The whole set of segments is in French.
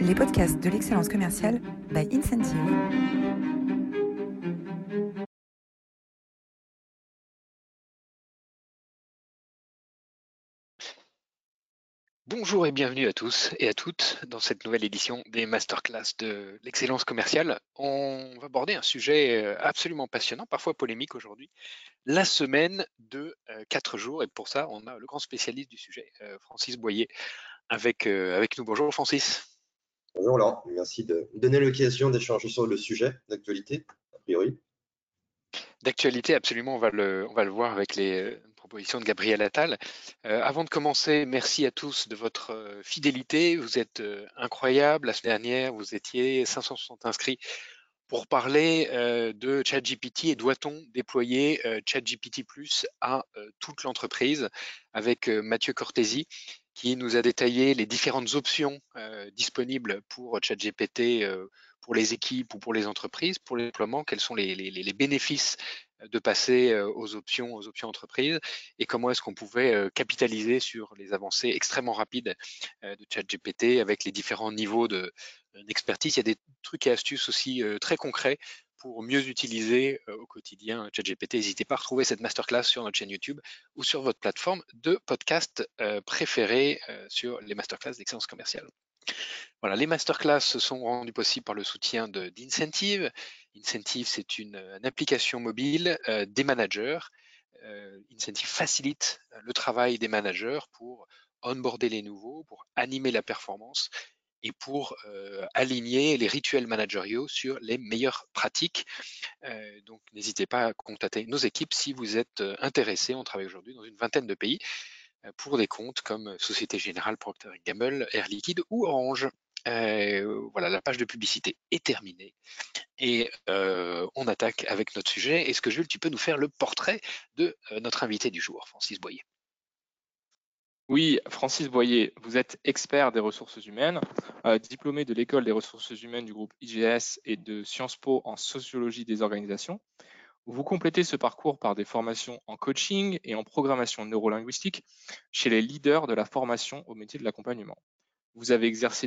les podcasts de l'excellence commerciale by Incentive. Bonjour et bienvenue à tous et à toutes dans cette nouvelle édition des masterclass de l'excellence commerciale. On va aborder un sujet euh, absolument passionnant, parfois polémique aujourd'hui, la semaine de 4 jours. Et pour ça, on a le grand spécialiste du sujet, euh, Francis Boyer, avec, euh, avec nous. Bonjour Francis. Bonjour Laurent, merci de me donner l'occasion d'échanger sur le sujet d'actualité, a priori. D'actualité, absolument, on va, le, on va le voir avec les euh, propositions de Gabriel Attal. Euh, avant de commencer, merci à tous de votre euh, fidélité. Vous êtes incroyables. La semaine dernière, vous étiez 560 inscrits pour parler de ChatGPT et doit-on déployer ChatGPT Plus à toute l'entreprise avec Mathieu Cortési qui nous a détaillé les différentes options euh, disponibles pour ChatGPT, euh, pour les équipes ou pour les entreprises, pour le déploiement, quels sont les, les, bénéfices de passer euh, aux options, aux options entreprises et comment est-ce qu'on pouvait capitaliser sur les avancées extrêmement rapides de ChatGPT avec les différents niveaux d'expertise. Il y a des trucs et astuces aussi très concrets pour mieux utiliser au quotidien ChatGPT. N'hésitez pas à retrouver cette masterclass sur notre chaîne YouTube ou sur votre plateforme de podcast préférée sur les masterclass d'excellence commerciale. Voilà, les masterclass sont rendues possibles par le soutien d'Incentive. Incentive, c'est une, application mobile des managers. Incentive facilite le travail des managers pour onboarder les nouveaux, pour animer la performance et pour aligner les rituels managériaux sur les meilleures pratiques. donc n'hésitez pas à contacter nos équipes si vous êtes intéressé. On travaille aujourd'hui dans une vingtaine de pays pour des comptes comme Société Générale, Procter Gamble, Air Liquide ou Orange. voilà, la page de publicité est terminée et on attaque avec notre sujet. Est-ce que Jules, tu peux nous faire le portrait de notre invité du jour, Francis Boyer? Oui, Francis Boyer, vous êtes expert des ressources humaines, euh, diplômé de l'école des ressources humaines du groupe IGS et de Sciences Po en sociologie des organisations. Vous complétez ce parcours par des formations en coaching et en programmation neurolinguistique chez les leaders de la formation au métier de l'accompagnement. Vous avez exercé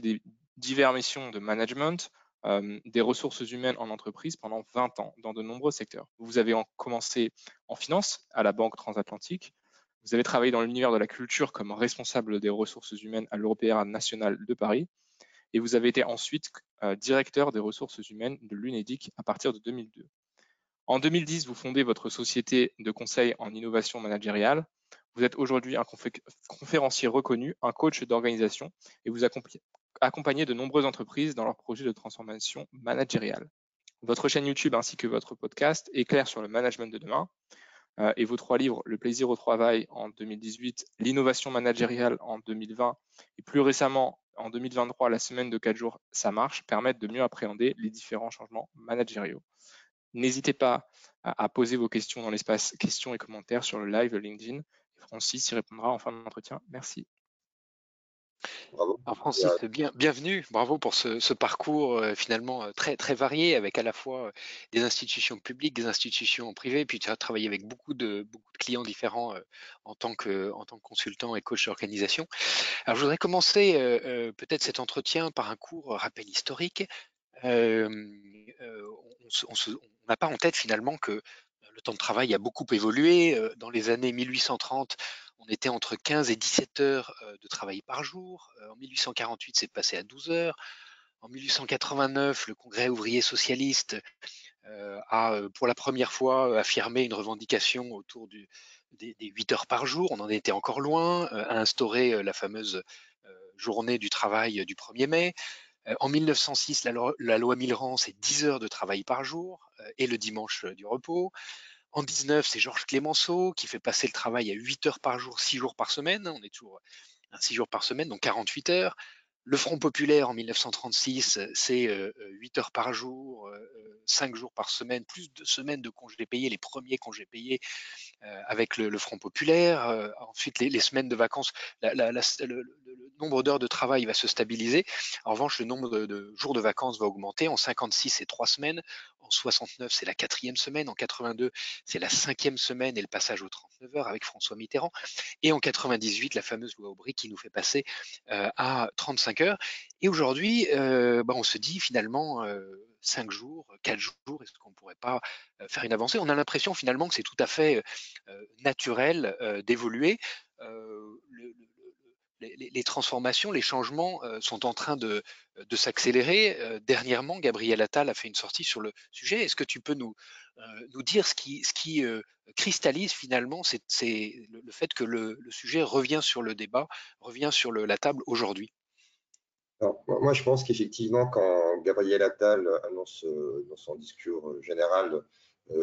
diverses missions de management, euh, des ressources humaines en entreprise pendant 20 ans dans de nombreux secteurs. Vous avez commencé en finance à la Banque transatlantique, vous avez travaillé dans l'univers de la culture comme responsable des ressources humaines à l'Européenne nationale de Paris et vous avez été ensuite euh, directeur des ressources humaines de l'UNEDIC à partir de 2002. En 2010, vous fondez votre société de conseil en innovation managériale. Vous êtes aujourd'hui un conférencier reconnu, un coach d'organisation et vous accompagnez de nombreuses entreprises dans leurs projets de transformation managériale. Votre chaîne YouTube ainsi que votre podcast éclairent sur le management de demain. Euh, et vos trois livres, Le plaisir au travail en 2018, L'innovation managériale en 2020 et plus récemment en 2023, La semaine de quatre jours, ça marche, permettent de mieux appréhender les différents changements managériaux. N'hésitez pas à, poser vos questions dans l'espace questions et commentaires sur le live LinkedIn. Francis y répondra en fin d'entretien. Merci. Bravo. Alors Francis, bien, bienvenue. Bravo pour ce, parcours euh, finalement euh, très, très varié avec à la fois euh, des institutions publiques, des institutions privées, puis tu as travaillé avec beaucoup de, beaucoup de clients différents en, tant que, en tant que consultant et coach d'organisation. Alors je voudrais commencer peut-être cet entretien par un court rappel historique. on n'a pas en tête finalement que le temps de travail a beaucoup évolué. Dans les années 1830, on était entre 15 et 17 heures de travail par jour. En 1848, c'est passé à 12 heures. En 1889, le Congrès ouvrier socialiste a pour la première fois affirmé une revendication autour des, 8 heures par jour. On en était encore loin, a instauré la fameuse journée du travail du 1er mai. En 1906, la, loi, la loi c'est 10 heures de travail par jour et le dimanche du repos. En 19, c'est Georges Clémenceau qui fait passer le travail à 8 heures par jour, 6 jours par semaine. On est toujours à 6 jours par semaine, donc 48 heures. Le Front populaire en 1936, c'est 8 heures par jour, 5 jours par semaine, plus de semaines de congés payés, les premiers congés payés avec le, Front populaire. Ensuite, les, semaines de vacances, le, nombre d'heures de travail va se stabiliser. En revanche, le nombre de, jours de vacances va augmenter. En 56, c'est trois semaines. En 69, c'est la quatrième semaine. En 82, c'est la cinquième semaine et le passage aux 39 heures avec François Mitterrand. Et en 98, la fameuse loi Aubry qui nous fait passer euh, à 35 heures. Et aujourd'hui, euh, bah, on se dit finalement, euh, 5 jours, 4 jours, est-ce qu'on ne pourrait pas euh, faire une avancée? On a l'impression finalement que c'est tout à fait naturel d'évoluer. Le, les, transformations, les changements euh, sont en train de, s'accélérer. Euh, dernièrement, Gabriel Attal a fait une sortie sur le sujet. Est-ce que tu peux nous, euh, dire ce qui, ce qui cristallise finalement c'est, le, fait que le, sujet revient sur le débat, revient sur la table aujourd'hui? Moi, je pense qu'effectivement, quand Gabriel Attal annonce dans son discours général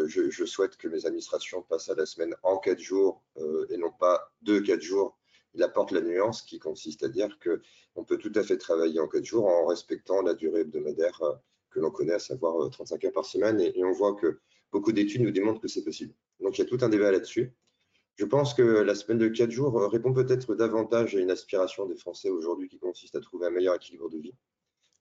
je, souhaite que mes administrations passent à la semaine en quatre jours et non pas deux, quatre jours il apporte la nuance qui consiste à dire qu'on peut tout à fait travailler en quatre jours en respectant la durée hebdomadaire euh, que l'on connaît, à savoir 35 euh, heures par semaine. Et, on voit que beaucoup d'études nous démontrent que c'est possible. Donc il y a tout un débat là-dessus. Je pense que la semaine de quatre jours euh, répond peut-être davantage à une aspiration des Français aujourd'hui qui consiste à trouver un meilleur équilibre de vie.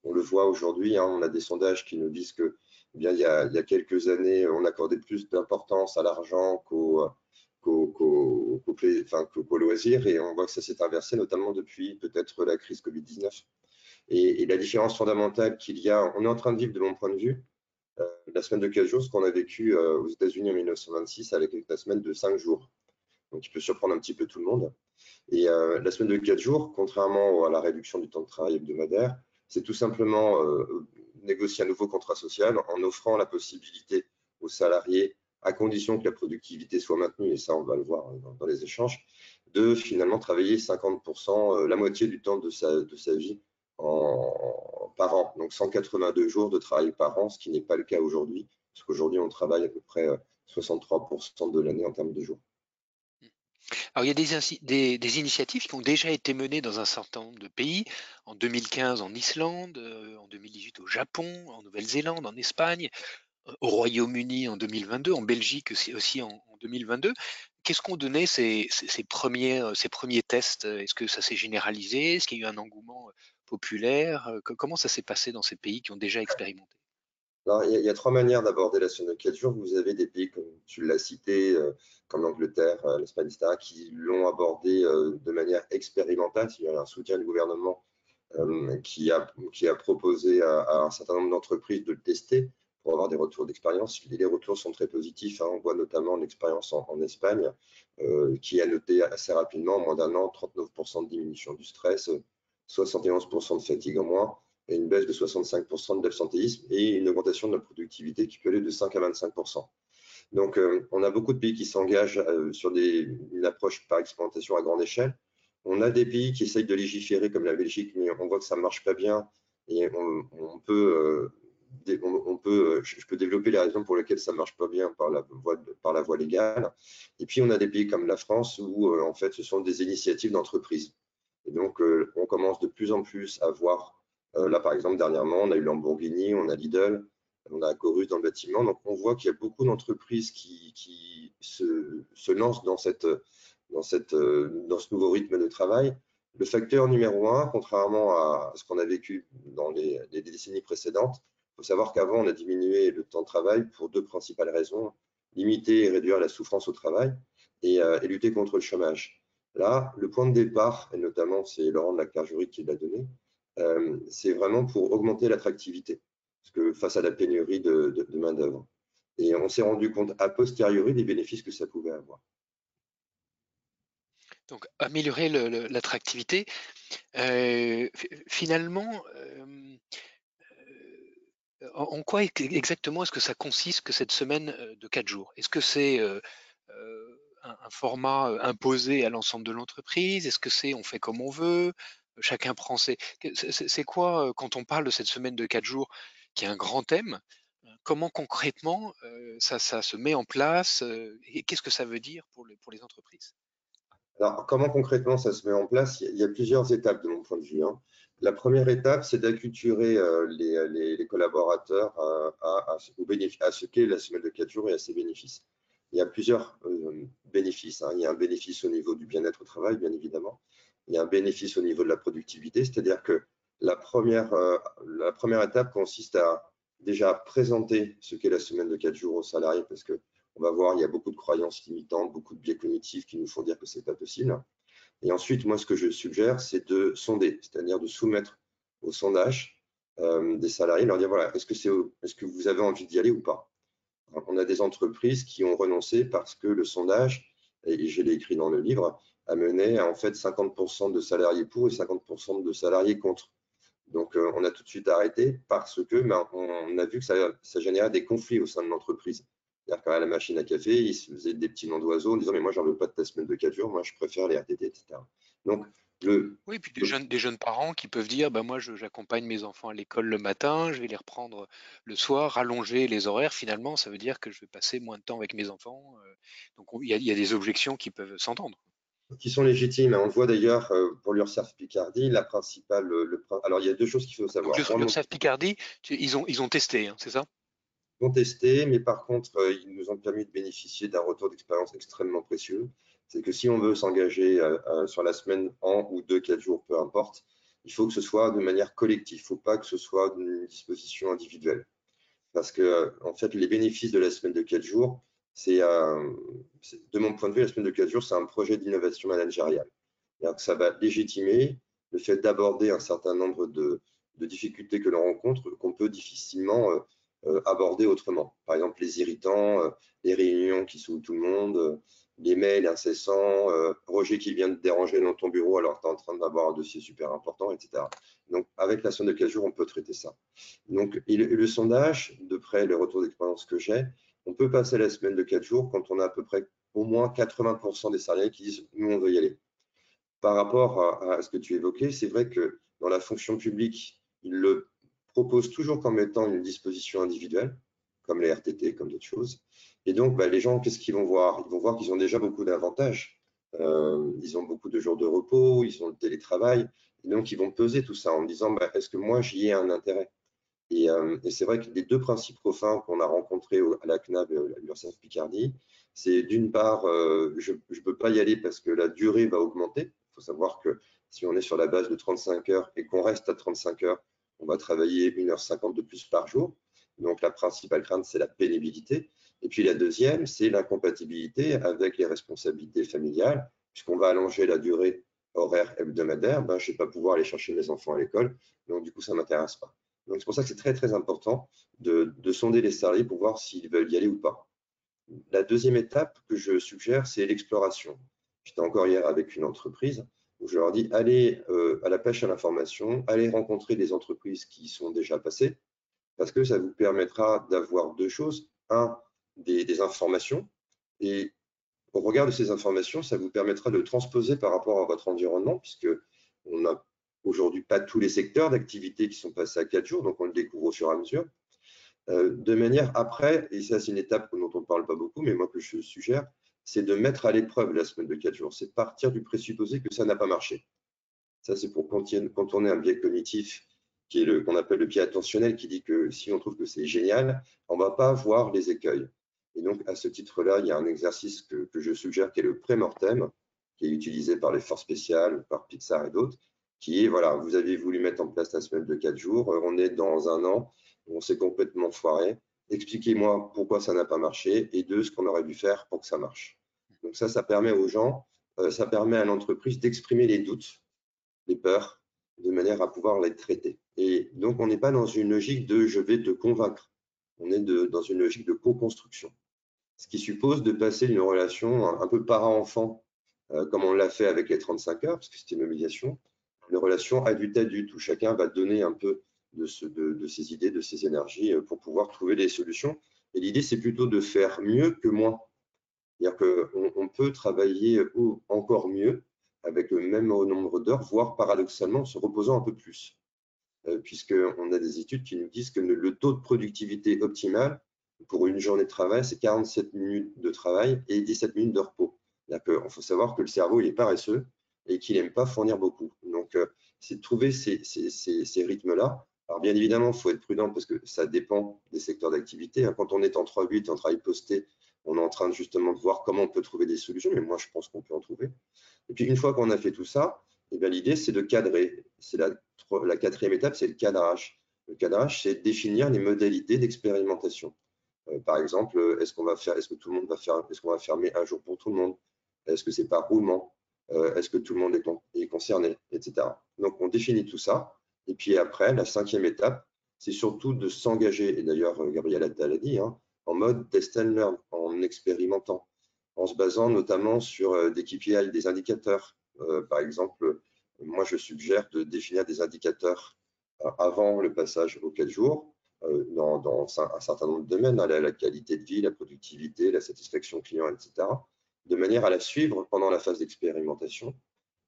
On le voit aujourd'hui, hein, on a des sondages qui nous disent que eh bien, y a, il, y a, quelques années, on accordait plus d'importance à l'argent qu'au qu'au loisir et on voit que ça s'est inversé notamment depuis peut-être la crise Covid-19. Et, la différence fondamentale qu'il y a, on est en train de vivre de mon point de vue euh, la semaine de 15 jours, ce qu'on a vécu euh, aux États-Unis en 1926 avec la semaine de 5 jours. Donc, il peut surprendre un petit peu tout le monde. Et euh, la semaine de 4 jours, contrairement à la réduction du temps de travail hebdomadaire, c'est tout simplement négocier un nouveau contrat social en offrant la possibilité aux salariés à condition que la productivité soit maintenue, et ça on va le voir dans, les échanges, de finalement travailler 50%, euh, la moitié du temps de sa, de sa vie par an. Donc 182 jours de travail par an, ce qui n'est pas le cas aujourd'hui, parce qu'aujourd'hui on travaille à peu près 63% euh, de l'année en termes de jours. Alors, il y a des, des, initiatives qui ont déjà été menées dans un certain nombre de pays, en 2015 en Islande, euh, en 2018 au Japon, en Nouvelle-Zélande, en Espagne, au Royaume-Uni en 2022, en Belgique aussi en, 2022. Qu'est-ce qu'ont donné ces, premiers, euh, ces premiers tests? Est-ce que ça s'est généralisé? Est-ce qu'il y a eu un engouement euh, populaire? Euh, Comment ça s'est passé dans ces pays qui ont déjà expérimenté? Alors, il, y a, trois manières d'aborder la semaine de 4 jours. Vous avez des pays, comme tu l'as cité, comme l'Angleterre, l'Espagne, etc., qui l'ont abordé de manière expérimentale. Il y a un soutien du gouvernement qui a proposé à un certain nombre d'entreprises de le tester pour avoir des retours d'expérience. Les retours sont très positifs. Hein. On voit notamment l'expérience en, Espagne euh, qui a noté assez rapidement, en moins d'un an, 39% de diminution du stress, 71% de fatigue en moins et une baisse de 65% de l'absentéisme et une augmentation de la productivité qui peut aller de 5 à 25%. Donc, euh, on a beaucoup de pays qui s'engagent euh, sur des, une approche par expérimentation à grande échelle. On a des pays qui essayent de légiférer comme la Belgique, mais on voit que ça ne marche pas bien et on, on peut on, peut, euh, je peux développer les raisons pour lesquelles ça ne marche pas bien par la, voie, par la voie légale. Et puis, on a des pays comme la France où, euh, en fait, ce sont des initiatives d'entreprise. Et donc, euh, on commence de plus en plus à voir, là, par exemple, dernièrement, on a eu Lamborghini, on a Lidl, on a Corus dans le bâtiment. Donc, on voit qu'il y a beaucoup d'entreprises qui, se, lancent dans, cette, dans, cette, dans ce nouveau rythme de travail. Le facteur numéro un, contrairement à ce qu'on a vécu dans les décennies précédentes, faut savoir qu'avant, on a diminué le temps de travail pour deux principales raisons, limiter et réduire la souffrance au travail et, euh, lutter contre le chômage. Là, le point de départ, et notamment c'est Laurent de la Carjurie qui l'a donné, euh, c'est vraiment pour augmenter l'attractivité, face à la pénurie de, main-d'œuvre. Et on s'est rendu compte a posteriori des bénéfices que ça pouvait avoir. Donc, améliorer l'attractivité. Euh, finalement, en quoi exactement est-ce que ça consiste que cette semaine de quatre jours? Est-ce que c'est un, format imposé à l'ensemble de l'entreprise? Est-ce que c'est on fait comme on veut? Chacun prend ses. C'est quoi quand on parle de cette semaine de quatre jours, qui est un grand thème Comment concrètement ça, se met en place et qu'est-ce que ça veut dire pour, les entreprises? Alors, comment concrètement ça se met en place? Il y, a, plusieurs étapes de mon point de vue. Hein. La première étape, c'est d'acculturer euh, les, collaborateurs à, ce qu'est la semaine de 4 jours et à ses bénéfices. Il y a plusieurs euh, bénéfices. Hein. Il y a un bénéfice au niveau du bien-être au travail, bien évidemment. il y a un bénéfice au niveau de la productivité, c'est-à-dire que la première, euh, étape consiste à déjà présenter ce qu'est la semaine de 4 jours aux salariés, parce que on va voir, il y a beaucoup de croyances limitantes, beaucoup de biais cognitifs qui nous font dire que ce n'est pas possible. Et ensuite, moi, ce que je suggère, c'est de sonder, c'est-à-dire de soumettre au sondage euh, des salariés, leur dire, voilà, est-ce que, vous avez envie d'y aller ou pas? On a des entreprises qui ont renoncé parce que le sondage, et je l'ai écrit dans le livre, a mené à en fait 50% de salariés pour et 50% de salariés contre. Donc, euh, on a tout de suite arrêté parce que ben, on a vu que ça, ça générait des conflits au sein de l'entreprise. C'est-à-dire qu'à la machine à café, ils se faisaient des petits noms d'oiseaux en disant Mais moi, j'en veux pas de ta semaine de 4 jours, moi, je préfère les RTT, etc. Donc, le, oui, puis des, jeunes, des jeunes parents qui peuvent dire bah, Moi, j'accompagne mes enfants à l'école le matin, je vais les reprendre le soir, rallonger les horaires. Finalement, ça veut dire que je vais passer moins de temps avec mes enfants. Euh. donc, il y, a des objections qui peuvent s'entendre qui sont légitimes. On le voit d'ailleurs euh, pour l'URSSAF Picardie, la principale. Le, alors, il y a deux choses qu'il faut savoir. L'URSSAF Picardie, ils ont, ils ont testé, hein, c'est ça? Testé, mais par contre, euh, ils nous ont permis de bénéficier d'un retour d'expérience extrêmement précieux. C'est que si on veut s'engager euh, sur la semaine, en ou deux, quatre jours, peu importe, il faut que ce soit de manière collective. Il ne faut pas que ce soit une disposition individuelle. Parce que, en fait, les bénéfices de la semaine de quatre jours, euh, c'est, de mon point de vue, la semaine de 4 jours, c'est un projet d'innovation managériale. Ça va légitimer le fait d'aborder un certain nombre de, difficultés que l'on rencontre qu'on peut difficilement euh, euh, aborder autrement. Par exemple, les irritants, les réunions qui saoulent tout le monde, les mails incessants, Roger qui vient te déranger dans ton bureau alors que tu es en train d'avoir un dossier super important, etc. Donc, avec la semaine de 4 jours, on peut traiter ça. Donc, le sondage, de près, les retours d'expérience que j'ai, on peut passer la semaine de 4 jours quand on a à peu près au moins 80% des salariés qui disent nous, on veut y aller. Par rapport à, ce que tu évoquais, c'est vrai que dans la fonction publique, le proposent toujours comme étant une disposition individuelle, comme les RTT, comme d'autres choses. Et donc, bah, les gens, qu'est-ce qu'ils vont voir? Ils vont voir qu'ils ont déjà beaucoup d'avantages. Euh, ils ont beaucoup de jours de repos, ils ont le télétravail. Et donc, ils vont peser tout ça en disant bah, est-ce que moi, j'y ai un intérêt? Euh, et, c'est vrai que les deux principes profonds qu'on a rencontrés à la CNAB à l'URSSAF Picardie, c'est d'une part, euh, je ne peux pas y aller parce que la durée va augmenter. Il faut savoir que si on est sur la base de 35 heures et qu'on reste à 35 heures, on va travailler 1h50 de plus par jour. Donc la principale crainte, c'est la pénibilité. Et puis la deuxième, c'est l'incompatibilité avec les responsabilités familiales, puisqu'on va allonger la durée horaire hebdomadaire. Ben, je ne vais pas pouvoir aller chercher mes enfants à l'école, donc du coup, ça ne m'intéresse pas. Donc, c'est pour ça que c'est très, très important de, sonder les salariés pour voir s'ils veulent y aller ou pas. La deuxième étape que je suggère, c'est l'exploration. J'étais encore hier avec une entreprise je leur dis allez euh, à la pêche à l'information, allez rencontrer des entreprises qui sont déjà passées, parce que ça vous permettra d'avoir deux choses. Un, des, informations, et au regard de ces informations, ça vous permettra de transposer par rapport à votre environnement, puisque on a aujourd'hui pas tous les secteurs d'activité qui sont passés à quatre jours, donc on le découvre au fur et à mesure. Euh, de manière après, et ça c'est une étape dont on ne parle pas beaucoup, mais moi que je suggère, c'est de mettre à l'épreuve la semaine de quatre jours. C'est partir du présupposé que ça n'a pas marché. Ça c'est pour contourner un biais cognitif qu'on appelle le biais attentionnel, qui dit que si on trouve que c'est génial, on ne va pas voir les écueils. Et donc, à ce titre-là, il y a un exercice que, que je suggère qui est le pré-mortem, qui est utilisé par les forces spéciales, par Pixar et d'autres, qui est, voilà, vous avez voulu mettre en place la semaine de 4 jours, euh, on est dans un an, on s'est complètement foiré. Expliquez-moi pourquoi ça n'a pas marché et de ce qu'on aurait dû faire pour que ça marche. Donc ça, ça permet aux gens, euh, ça permet à l'entreprise d'exprimer les doutes, les peurs, de manière à pouvoir les traiter. Et donc, on n'est pas dans une logique de je vais te convaincre. On est dans une logique de co-construction. Ce qui suppose de passer une relation un, peu parent-enfant, euh, comme on l'a fait avec les 35 heures, parce que c'était une obligation, une relation adulte-adulte où chacun va donner un peu de, ses idées, de ses énergies euh, pour pouvoir trouver des solutions. Et l'idée, c'est plutôt de faire mieux que moins. C'est-à-dire qu'on on peut travailler encore mieux avec le même nombre d'heures, voire paradoxalement en se reposant un peu plus. Euh, puisqu'on a des études qui nous disent que le taux de productivité optimal pour une journée de travail, c'est 47 minutes de travail et 17 minutes de repos. Il faut savoir que le cerveau, il est paresseux et qu'il n'aime pas fournir beaucoup. Donc, euh, c'est de trouver ces, rythmes-là. Alors, bien évidemment, il faut être prudent parce que ça dépend des secteurs d'activité. Hein. Quand on est en 3-8, en travail posté, on est en train justement de voir comment on peut trouver des solutions, mais moi, je pense qu'on peut en trouver. Et puis, une fois qu'on a fait tout ça, bien l'idée, c'est de cadrer. C'est la, quatrième étape, c'est le cadrage. Le cadrage, c'est définir les modalités d'expérimentation. Euh, par exemple, est-ce qu'on va faire, est-ce que tout le monde va faire, est-ce qu'on va fermer un jour pour tout le monde? Est-ce que c'est par roulement? Euh, Est-ce que tout le monde est, concerné, etc. Donc, on définit tout ça. Et puis après, la cinquième étape, c'est surtout de s'engager. Et d'ailleurs, Gabriel Attal a dit, hein, en mode test and learn, en expérimentant, en se basant notamment sur euh, des KPI, des indicateurs. par exemple, moi, je suggère de définir des indicateurs avant le passage aux 4 jours euh, dans, un certain nombre de domaines, hein, la, qualité de vie, la productivité, la satisfaction client, etc., de manière à la suivre pendant la phase d'expérimentation.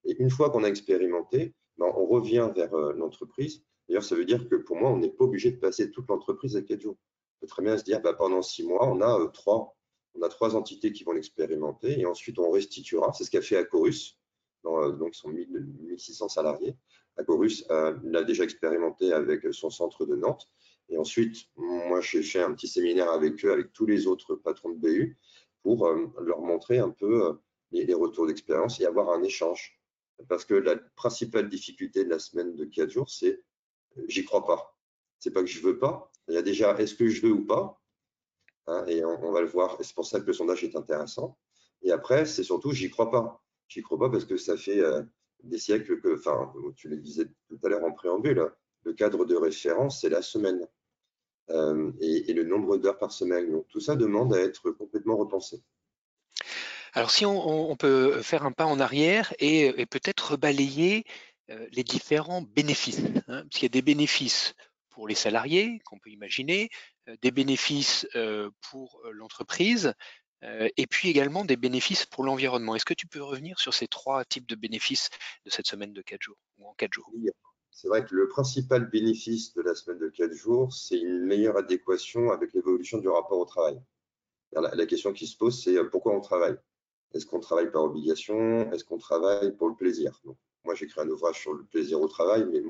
Et une fois qu'on a expérimenté, ben, on revient vers euh, l'entreprise. D'ailleurs, ça veut dire que pour moi, on n'est pas obligé de passer toute l'entreprise à 4 jours. Peut très bien se dire, ben, pendant 6 mois, on a, euh, trois, on a trois entités qui vont l'expérimenter et ensuite on restituera. C'est ce qu'a fait Acorus, donc ils sont 1600 salariés. Acorus l'a déjà expérimenté avec son centre de Nantes et ensuite, moi, j'ai fait un petit séminaire avec eux, avec tous les autres patrons de BU, pour euh, leur montrer un peu euh, les, retours d'expérience et avoir un échange. Parce que la principale difficulté de la semaine de 4 jours, c'est euh, j'y crois pas. C'est pas que je veux pas. Il y a déjà est-ce que je veux ou pas hein, Et on, va le voir. Et c'est pour ça que le sondage est intéressant. Et après, c'est surtout j'y crois pas. J'y crois pas parce que ça fait des siècles que, enfin, tu le disais tout à l'heure en préambule, le cadre de référence, c'est la semaine. Euh, et, le nombre d'heures par semaine. Donc tout ça demande à être complètement repensé. Alors si on, peut faire un pas en arrière et, peut-être rebalayer euh, les différents bénéfices, hein, parce qu'il y a des bénéfices pour les salariés qu'on peut imaginer, euh, des bénéfices pour l'entreprise, et puis également des bénéfices pour l'environnement. Est-ce que tu peux revenir sur ces trois types de bénéfices de cette semaine de quatre jours ou en quatre jours? C'est vrai que le principal bénéfice de la semaine de 4 jours, c'est une meilleure adéquation avec l'évolution du rapport au travail. La, question qui se pose, c'est euh, pourquoi on travaille? Est-ce qu'on travaille par obligation? Est-ce qu'on travaille pour le plaisir? Moi, j'ai écrit un ouvrage sur le plaisir au travail, mais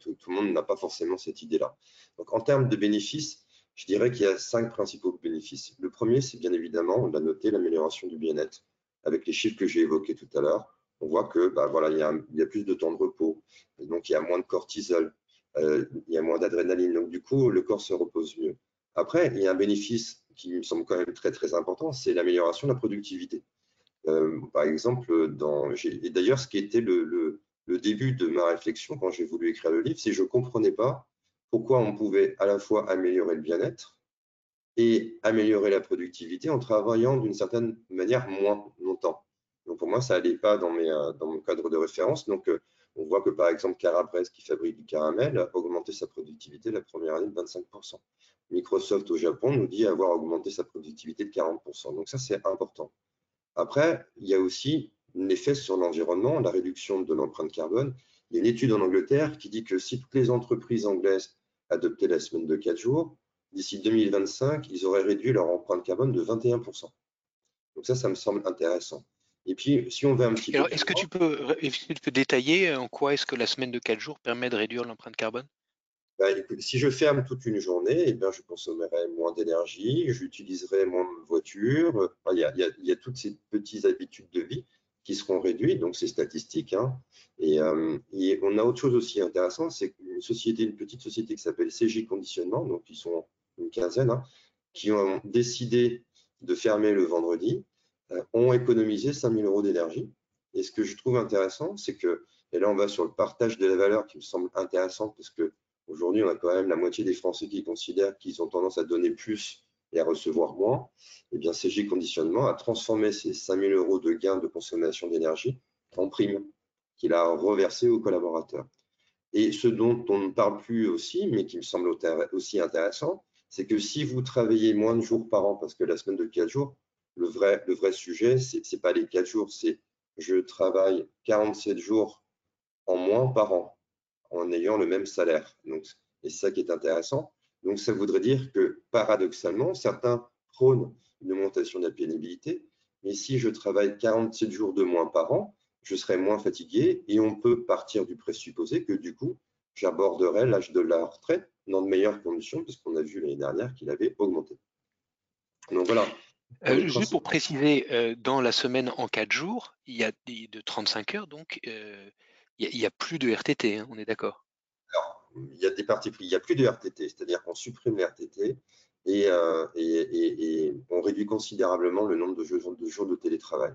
tout, le monde n'a pas forcément cette idée-là. Donc, en termes de bénéfices, je dirais qu'il y a cinq principaux bénéfices. Le premier, c'est bien évidemment, on l'a noté, l'amélioration du bien-être, avec les chiffres que j'ai évoqués tout à l'heure on voit que bah, voilà, il y, a, plus de temps de repos, donc il y a moins de cortisol, euh, il y a moins d'adrénaline, donc du coup, le corps se repose mieux. Après, il y a un bénéfice qui me semble quand même très très important, c'est l'amélioration de la productivité. Euh, par exemple, et d'ailleurs, ce qui était le, début de ma réflexion quand j'ai voulu écrire le livre, c'est que je ne comprenais pas pourquoi on pouvait à la fois améliorer le bien-être et améliorer la productivité en travaillant d'une certaine manière moins longtemps. Donc pour moi, ça n'allait pas dans, euh, dans mon cadre de référence. Donc euh, on voit que par exemple Carabrez, qui fabrique du caramel, a augmenté sa productivité la première année de 25%. Microsoft au Japon nous dit avoir augmenté sa productivité de 40%. Donc ça, c'est important. Après, il y a aussi l'effet sur l'environnement, la réduction de l'empreinte carbone. Il y a une étude en Angleterre qui dit que si toutes les entreprises anglaises adoptaient la semaine de 4 jours, d'ici 2025, ils auraient réduit leur empreinte carbone de 21%. Donc ça, ça me semble intéressant. Et puis, si on veut un petit peu. Est-ce que, tu peux, détailler en quoi est-ce que la semaine de 4 jours permet de réduire l'empreinte carbone? Bah, si je ferme toute une journée, eh bien, je consommerai moins d'énergie, j'utiliserai moins de voiture. il, y a, toutes ces petites habitudes de vie qui seront réduites, donc c'est statistique. Hein. Euh, et, on a autre chose aussi intéressante, c'est une société, une petite société qui s'appelle CJ Conditionnement, donc ils sont une quinzaine, hein, qui ont décidé de fermer le vendredi euh, ont économisé 5 000 euros d'énergie. Et ce que je trouve intéressant, c'est que, et là on va sur le partage de la valeur qui me semble intéressant parce que aujourd'hui on a quand même la moitié des Français qui considèrent qu'ils ont tendance à donner plus et à recevoir moins. Eh bien CG Conditionnement a transformé ces 5 000 euros de gains de consommation d'énergie en prime qu'il a reversé aux collaborateurs. Et ce dont on ne parle plus aussi, mais qui me semble aussi intéressant, c'est que si vous travaillez moins de jours par an, parce que la semaine de 4 jours, le vrai, le vrai sujet, ce n'est pas les 4 jours, c'est je travaille 47 jours en moins par an en ayant le même salaire. Donc, et c'est ça qui est intéressant. Donc, ça voudrait dire que paradoxalement, certains prônent une augmentation de la pénibilité, mais si je travaille 47 jours de moins par an, je serai moins fatigué et on peut partir du présupposé que du coup, j'aborderai l'âge de la retraite dans de meilleures conditions, puisqu'on a vu l'année dernière qu'il avait augmenté. Donc voilà, euh, juste pour préciser, euh, dans la semaine en 4 jours, il y a de 35 heures, donc euh, Il n'y a, plus de RTT, hein, on est d'accord Alors, il y a des parties. Il n'y a plus de RTT, c'est-à-dire qu'on supprime les RTT euh, et, on réduit considérablement le nombre de jours de, télétravail.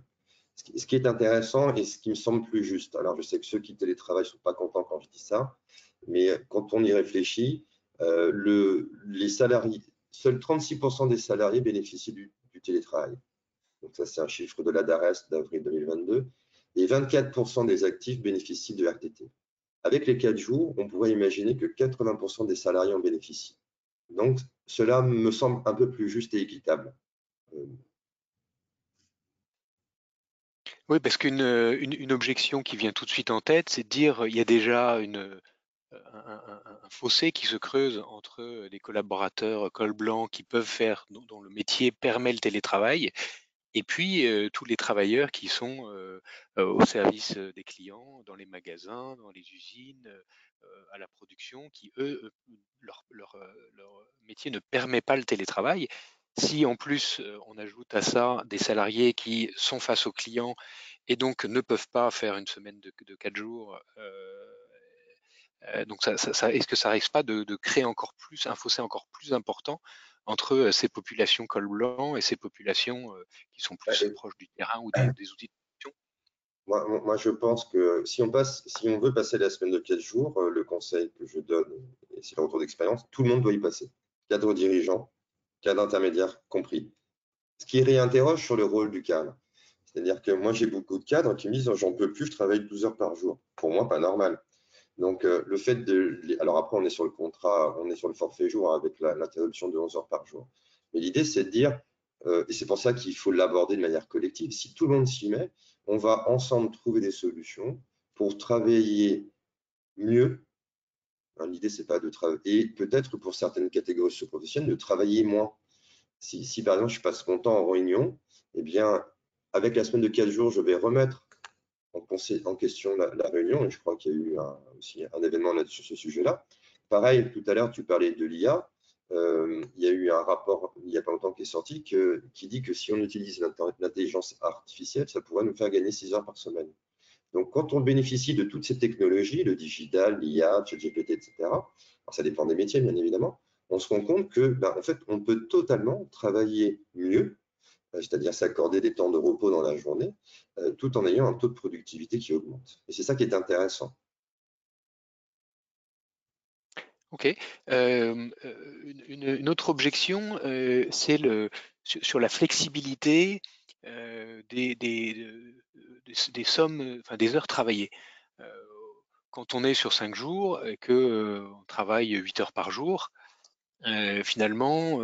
Ce qui, est intéressant et ce qui me semble plus juste, alors je sais que ceux qui télétravaillent ne sont pas contents quand je dis ça, mais quand on y réfléchit, euh, le, les salariés, seuls 36% des salariés bénéficient du, télétravail. Donc ça, c'est un chiffre de la DARES d'avril 2022. Et 24% des actifs bénéficient de RTT. Avec les 4 jours, on pourrait imaginer que 80% des salariés en bénéficient. Donc, cela me semble un peu plus juste et équitable. Oui, parce qu'une une, objection qui vient tout de suite en tête, c'est de dire il y a déjà un, fossé qui se creuse entre les collaborateurs col blanc qui peuvent faire, dont, le métier permet le télétravail, et puis tous les travailleurs qui sont au service des clients, dans les magasins, dans les usines, à la production, qui eux, leur, métier ne permet pas le télétravail. Si en plus on ajoute à ça des salariés qui sont face aux clients et donc ne peuvent pas faire une semaine de, de quatre jours, donc, est-ce que ça risque pas de, créer encore plus un fossé encore plus important entre ces populations col blanc et ces populations qui sont plus proches du terrain ou des, outils de production moi, moi, je pense que si on, passe, si on veut passer la semaine de 4 jours, le conseil que je donne, et c'est le retour d'expérience, tout le monde doit y passer. Cadre dirigeant, cadre intermédiaire compris. Ce qui réinterroge sur le rôle du cadre. C'est-à-dire que moi, j'ai beaucoup de cadres qui me disent j'en peux plus, je travaille 12 heures par jour. Pour moi, pas normal. Donc, euh, le fait de. Alors, après, on est sur le contrat, on est sur le forfait jour avec l'interruption de 11 heures par jour. Mais l'idée, c'est de dire, euh, et c'est pour ça qu'il faut l'aborder de manière collective, si tout le monde s'y met, on va ensemble trouver des solutions pour travailler mieux. Hein, l'idée, c'est pas de travailler, et peut-être pour certaines catégories socio-professionnelles, de travailler moins. Si, si, par exemple, je passe mon temps en réunion, eh bien, avec la semaine de 4 jours, je vais remettre en, question la, réunion, et je crois qu'il y a eu aussi un événement sur ce sujet-là. Pareil, tout à l'heure, tu parlais de l'IA. Euh, il y a eu un rapport il n'y a pas longtemps qui est sorti qui dit que si on utilise l'intelligence artificielle, ça pourrait nous faire gagner 6 heures par semaine. Donc, quand on bénéficie de toutes ces technologies, le digital, l'IA, ChatGPT, etc., ça dépend des métiers, bien évidemment, on se rend compte que, ben, en fait, on peut totalement travailler mieux c'est-à-dire s'accorder des temps de repos dans la journée, euh, tout en ayant un taux de productivité qui augmente. Et c'est ça qui est intéressant. Ok. Euh, une, autre objection, c'est sur la flexibilité des, des, sommes, enfin des heures travaillées. quand on est sur cinq jours et qu'on travaille 8 heures par jour, finalement,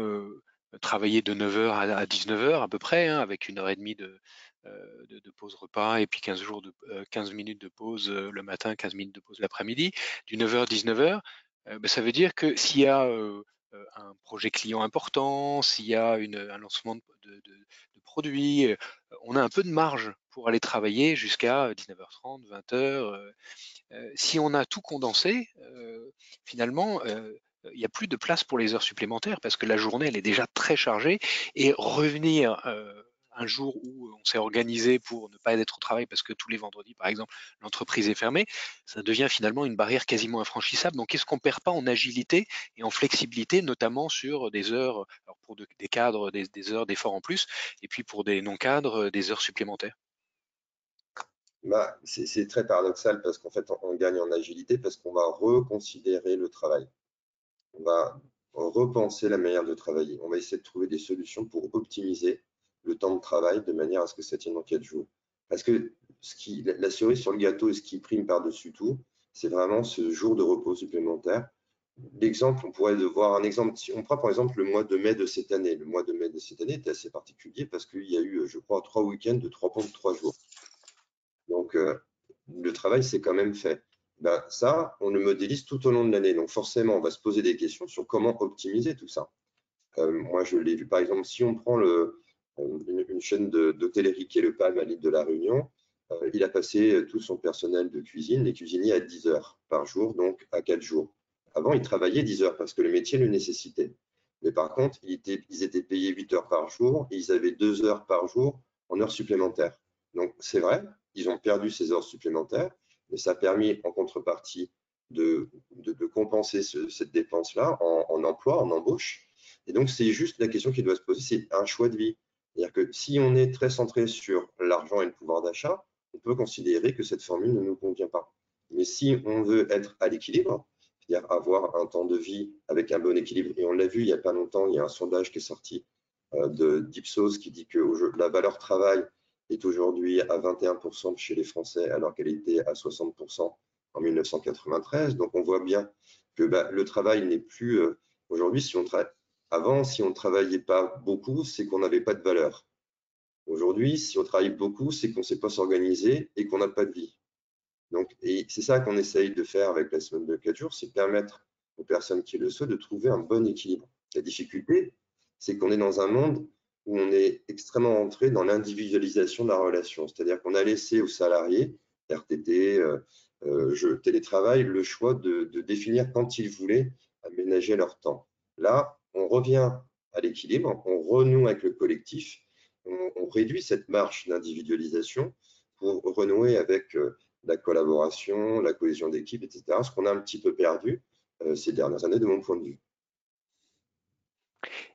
travailler de 9h à 19h à peu près, hein, avec une heure et demie de, euh, de, pause repas et puis 15, jours de, 15 euh, minutes de pause euh, le matin, 15 minutes de pause l'après-midi, du 9h à 19h, ben, ça veut dire que s'il y a un projet client important, s'il y a un lancement de, de, de, produits, on a un peu de marge pour aller travailler jusqu'à 19h30, 20h. si on a tout condensé, finalement, il n'y a plus de place pour les heures supplémentaires parce que la journée, elle est déjà très chargée. Et revenir euh, un jour où on s'est organisé pour ne pas être au travail parce que tous les vendredis, par exemple, l'entreprise est fermée, ça devient finalement une barrière quasiment infranchissable. Donc, est-ce qu'on ne perd pas en agilité et en flexibilité, notamment sur des heures, alors pour des cadres, des, heures d'effort en plus, et puis pour des non-cadres, des heures supplémentaires? Bah, C'est très paradoxal parce qu'en fait, on gagne en agilité parce qu'on va reconsidérer le travail on va repenser la manière de travailler. On va essayer de trouver des solutions pour optimiser le temps de travail de manière à ce que ça tienne en quatre jours. Parce que ce la cerise sur le gâteau et ce qui prime par-dessus tout, c'est vraiment ce jour de repos supplémentaire. L'exemple, on pourrait voir un exemple, si on prend par exemple le mois de mai de cette année. Le mois de mai de cette année était assez particulier parce qu'il y a eu, je crois, trois week-ends de trois points de trois jours. Donc, euh, le travail s'est quand même fait. Ben, ça, on le modélise tout au long de l'année. Donc forcément, on va se poser des questions sur comment optimiser tout ça. Euh, moi, je l'ai vu, par exemple, si on prend euh, une, chaîne d'hôtellerie qui est le PAM à l'île de la Réunion, euh, il a passé tout son personnel de cuisine, les cuisiniers, à 10 heures par jour, donc à 4 jours. Avant, ils travaillaient 10 heures parce que le métier le nécessitait. Mais par contre, ils étaient, ils étaient payés 8 heures par jour et ils avaient 2 heures par jour en heures supplémentaires. Donc, c'est vrai, ils ont perdu ces heures supplémentaires, mais ça a permis en contrepartie de, compenser cette dépense-là en, emploi, en embauche. Et donc, c'est juste la question qui doit se poser, c'est un choix de vie. C'est-à-dire que si on est très centré sur l'argent et le pouvoir d'achat, on peut considérer que cette formule ne nous convient pas. Mais si on veut être à l'équilibre, c'est-à-dire avoir un temps de vie avec un bon équilibre, et on l'a vu il n'y a pas longtemps, il y a un sondage qui est sorti euh, de d'Ipsos qui dit que la valeur travail est aujourd'hui à 21% chez les Français alors qu'elle était à 60% en 1993. Donc on voit bien que bah, le travail n'est plus euh, aujourd'hui si on avant si on ne travaillait pas beaucoup, c'est qu'on n'avait pas de valeur. Aujourd'hui, si on travaille beaucoup, c'est qu'on ne sait pas s'organiser et qu'on n'a pas de vie. Donc, c'est ça qu'on essaye de faire avec la semaine de 4 jours, c'est permettre aux personnes qui le souhaitent de trouver un bon équilibre. La difficulté, c'est qu'on est dans un monde où on est extrêmement entré dans l'individualisation de la relation. C'est-à-dire qu'on a laissé aux salariés, RTT, euh, euh, je, télétravail, le choix de, définir quand ils voulaient aménager leur temps. Là, on revient à l'équilibre, on renoue avec le collectif, on, réduit cette marche d'individualisation pour renouer avec euh, la collaboration, la cohésion d'équipe, etc., ce qu'on a un petit peu perdu ces dernières années de mon point de vue.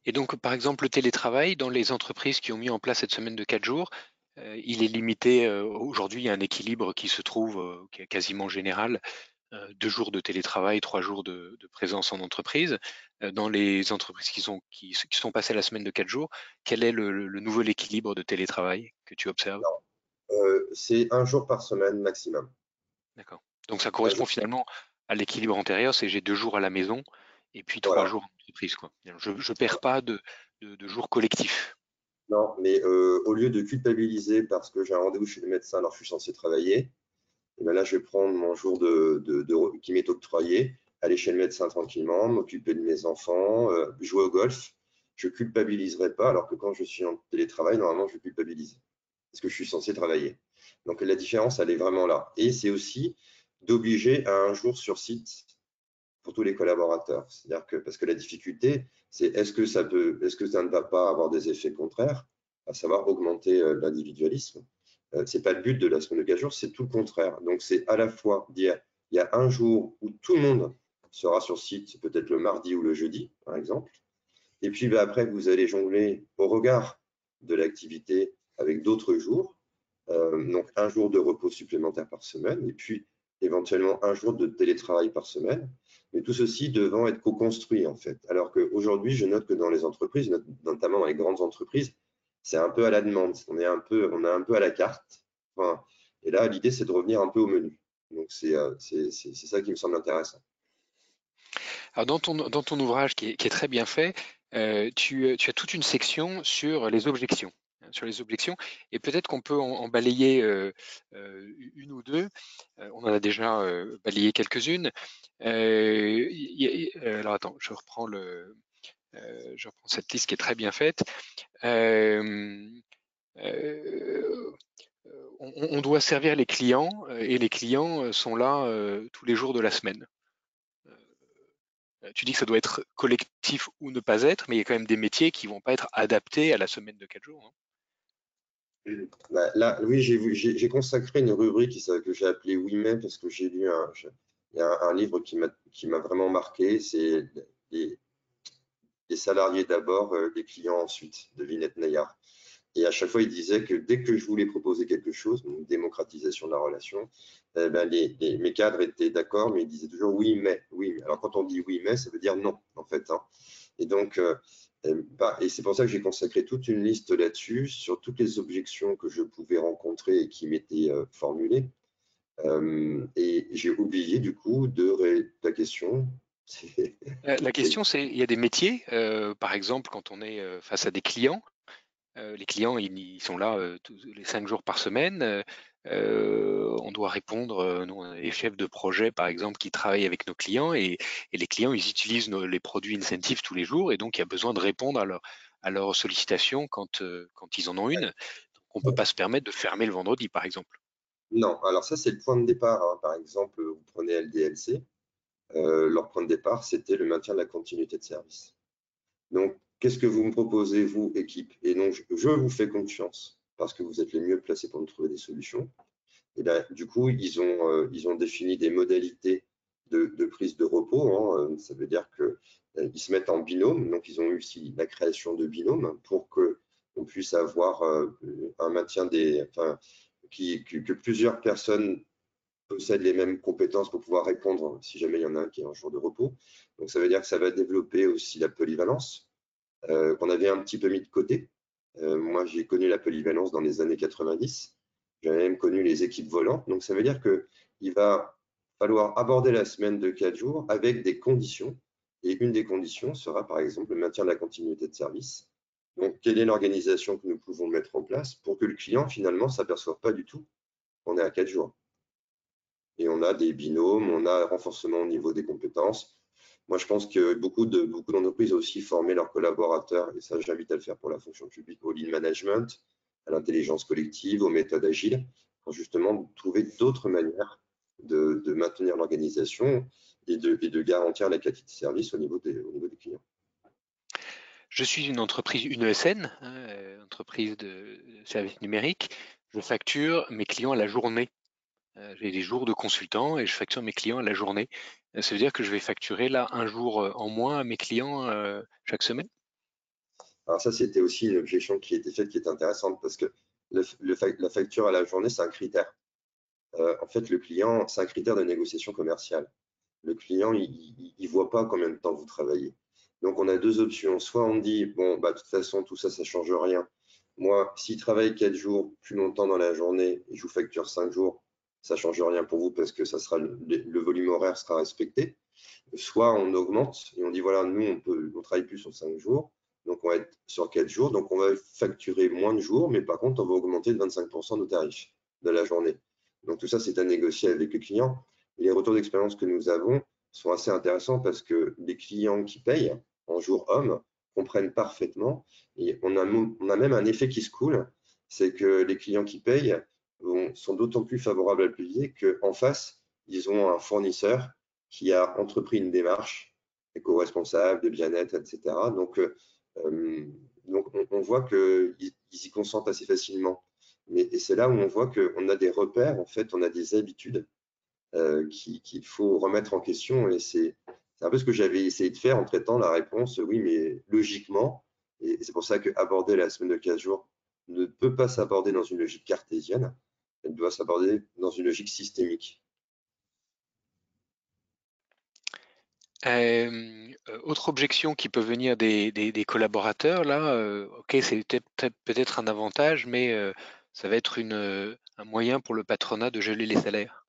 Et donc, par exemple, le télétravail, dans les entreprises qui ont mis en place cette semaine de quatre jours, euh, il est limité. Euh, aujourd'hui, il y a un équilibre qui se trouve, euh, qui est quasiment général. deux jours de télétravail, trois jours de, présence en entreprise. dans les entreprises qui sont, qui, sont passées la semaine de quatre jours, quel est le, nouvel équilibre de télétravail que tu observes? C'est un jour par semaine maximum. D'accord. Donc ça correspond finalement à l'équilibre antérieur, c'est j'ai deux jours à la maison et puis trois jours en entreprise. Quoi. Je ne perds pas de, jours collectifs. Non, mais euh, au lieu de culpabiliser parce que j'ai un rendez-vous chez le médecin alors que je suis censé travailler, et eh bien là, je vais prendre mon jour de, qui m'est octroyé, aller chez le médecin tranquillement, m'occuper de mes enfants, euh, jouer au golf. Je ne culpabiliserai pas, alors que quand je suis en télétravail, normalement, je culpabilise parce que je suis censé travailler. Donc la différence, elle est vraiment là. Et c'est aussi d'obliger à un jour sur site pour tous les collaborateurs. C'est-à-dire que, parce que la difficulté, c'est est-ce que, ça peut, est-ce que ça ne va pas avoir des effets contraires, à savoir augmenter euh, l'individualisme euh, Ce n'est pas le but de la semaine de 4 jours, c'est tout le contraire. Donc, c'est à la fois dire, il y a un jour où tout le monde sera sur site, peut-être le mardi ou le jeudi, par exemple. Et puis, ben, après, vous allez jongler au regard de l'activité avec d'autres jours. Euh, donc, un jour de repos supplémentaire par semaine. Et puis, éventuellement un jour de télétravail par semaine, mais tout ceci devant être co-construit en fait. Alors qu'aujourd'hui, je note que dans les entreprises, notamment dans les grandes entreprises, c'est un peu à la demande, on est un peu, on est un peu à la carte. et là, l'idée, c'est de revenir un peu au menu. Donc, c'est euh, ça qui me semble intéressant. Alors, dans ton, dans ton ouvrage qui est, très bien fait, euh, tu, as toute une section sur les objections sur les objections. Et peut-être qu'on peut en, balayer une ou deux. on en a déjà balayé quelques-unes. alors attends, je reprends le, je reprends cette liste qui est très bien faite. on, doit servir les clients et les clients sont là tous les jours de la semaine. Tu dis que ça doit être collectif ou ne pas être, mais il y a quand même des métiers qui vont pas être adaptés à la semaine de quatre jours. Hein. Bah, là, oui, j'ai consacré une rubrique que j'ai appelée Oui mais parce que j'ai lu un, livre qui m'a vraiment marqué, c'est les, salariés d'abord, euh, les clients ensuite, de Vinette Nayar. Et à chaque fois, il disait que dès que je voulais proposer quelque chose, une démocratisation de la relation, eh ben, les, mes cadres étaient d'accord, mais ils disaient toujours oui, mais. Oui, alors quand on dit oui, mais, ça veut dire non, en fait. Hein. Et donc, euh, et c'est pour ça que j'ai consacré toute une liste là-dessus, sur toutes les objections que je pouvais rencontrer et qui m'étaient euh, formulées. Euh, et j'ai oublié du coup de ta question. La question, c'est il y a des métiers, euh, par exemple, quand on est face à des clients, les clients, ils, sont là tous les cinq jours par semaine. Euh, on doit répondre, euh, nous, les chefs de projet, par exemple, qui travaillent avec nos clients et, les clients, ils utilisent les produits incentives tous les jours et donc il y a besoin de répondre à, leur, à leurs sollicitations quand, euh, quand ils en ont une. on ne peut pas se permettre de fermer le vendredi, par exemple. Non, alors ça, c'est le point de départ. Hein. Par exemple, vous prenez LDLC, leur point de départ, c'était le maintien de la continuité de service. Donc, qu'est-ce que vous me proposez, vous, équipe? Et donc, je vous fais confiance parce que vous êtes les mieux placés pour nous trouver des solutions. Et ben, du coup, ils ont, euh, ils ont défini des modalités de, prise de repos. Hein. Ça veut dire qu'ils se mettent en binôme. Donc, ils ont eu aussi la création de binômes pour qu'on puisse avoir un maintien des, enfin, qui, que, plusieurs personnes possèdent les mêmes compétences pour pouvoir répondre si jamais il y en a un qui est en jour de repos. Donc, ça veut dire que ça va développer aussi la polyvalence euh, qu'on avait un petit peu mis de côté. Euh, moi, j'ai connu la polyvalence dans les années 90. J'avais même connu les équipes volantes. Donc, ça veut dire qu'il va falloir aborder la semaine de quatre jours avec des conditions. Et une des conditions sera, par exemple, le maintien de la continuité de service. Donc, quelle est l'organisation que nous pouvons mettre en place pour que le client, finalement, ne s'aperçoive pas du tout qu'on est à quatre jours? Et on a des binômes, on a un renforcement au niveau des compétences. Moi, je pense que beaucoup de beaucoup d'entreprises ont aussi formé leurs collaborateurs, et ça, j'invite à le faire pour la fonction publique, au lean management, à l'intelligence collective, aux méthodes agiles, pour justement trouver d'autres manières de, maintenir l'organisation et de, de, garantir la qualité de service au niveau des, au niveau des clients. Je suis une entreprise, une ESN, hein, euh, entreprise de services numériques. Je facture mes clients à la journée. Euh, j'ai des jours de consultants et je facture mes clients à la journée. Euh, ça veut dire que je vais facturer là un jour euh, en moins à mes clients chaque semaine? Alors ça, c'était aussi une objection qui était faite qui est intéressante parce que la facture à la journée, c'est un critère. en fait, le client, c'est un critère de négociation commerciale. Le client, il ne voit pas combien de temps vous travaillez. Donc, on a deux options. Soit on dit, bon, bah, de toute façon, tout ça, ça ne change rien. Moi, s'il travaille quatre jours plus longtemps dans la journée je vous facture cinq jours, ça ne change rien pour vous parce que ça sera le, volume horaire sera respecté. Soit on augmente et on dit voilà, nous on peut on travaille plus sur 5 jours, donc on va être sur 4 jours, donc on va facturer moins de jours, mais par contre on va augmenter de 25% nos tarifs de la journée. Donc tout ça c'est à négocier avec le client. Les retours d'expérience que nous avons sont assez intéressants parce que les clients qui payent en jour homme comprennent parfaitement. Et on a, on a même un effet qui se coule, c'est que les clients qui payent sont d'autant plus favorables à le payer qu'en face, ils ont un fournisseur qui a entrepris une démarche éco-responsable, de bien-être, etc. Donc, euh, donc on, voit qu'ils y consentent assez facilement. Mais, et c'est là où on voit qu'on a des repères, en fait, on a des habitudes euh, qu'il faut remettre en question. Et c'est un peu ce que j'avais essayé de faire en traitant la réponse, oui, mais logiquement, et c'est pour ça que aborder la semaine de 15 jours ne peut pas s'aborder dans une logique cartésienne, elle doit s'aborder dans une logique systémique. Euh, autre objection qui peut venir des, collaborateurs, là, euh, ok, c'est peut-être un avantage, mais euh, ça va être une, un moyen pour le patronat de geler les salaires.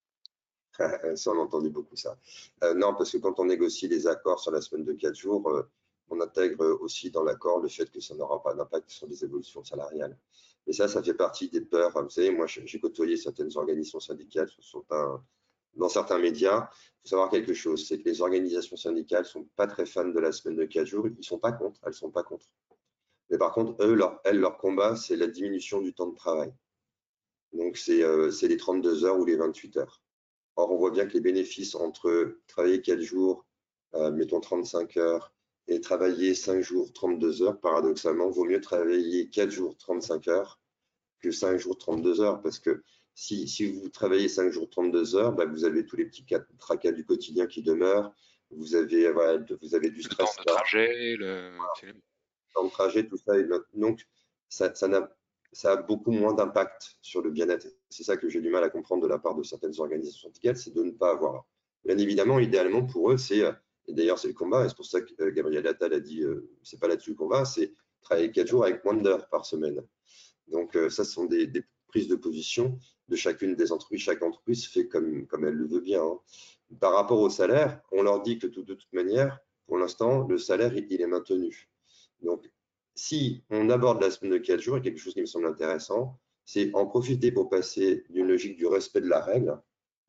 ça, on a entendu beaucoup ça. non, parce que quand on négocie les accords sur la semaine de 4 jours, on intègre aussi dans l'accord le fait que ça n'aura pas d'impact sur les évolutions salariales. Et ça, ça fait partie des peurs. Vous savez, moi, j'ai côtoyé certaines organisations syndicales dans certains médias. Il faut savoir quelque chose, c'est que les organisations syndicales sont pas très fans de la semaine de 4 jours. Ils sont pas contre, elles sont pas contre. Mais par contre, eux, leur, elles, leur combat, c'est la diminution du temps de travail. Donc, c'est euh, les 32 heures ou les 28 heures. Or, on voit bien que les bénéfices entre travailler 4 jours, euh, mettons 35 heures, et travailler 5 jours, 32 heures, paradoxalement, vaut mieux travailler 4 jours, 35 heures que 5 jours, 32 heures. Parce que si, si vous travaillez 5 jours, 32 heures, bah, vous avez tous les petits tracas du quotidien qui demeurent. Vous avez, vous avez du stress. Le temps de trajet, le... temps de trajet, tout ça. Donc, ça, ça, a, ça a beaucoup moins d'impact sur le bien-être. C'est ça que j'ai du mal à comprendre de la part de certaines organisations syndicales, c'est de ne pas avoir. Bien évidemment, idéalement, pour eux, c'est et d'ailleurs, c'est le combat, et c'est pour ça que euh, Gabriel Attal a dit euh, c'est pas là-dessus le combat, c'est travailler quatre jours avec moins d'heures par semaine. Donc, euh, ça, ce sont des, prises de position de chacune des entreprises. Chaque entreprise fait comme, comme elle le veut bien. Hein. Par rapport au salaire, on leur dit que de toute manière, pour l'instant, le salaire, il, est maintenu. Donc, si on aborde la semaine de quatre jours, il y a quelque chose qui me semble intéressant, c'est en profiter pour passer d'une logique du respect de la règle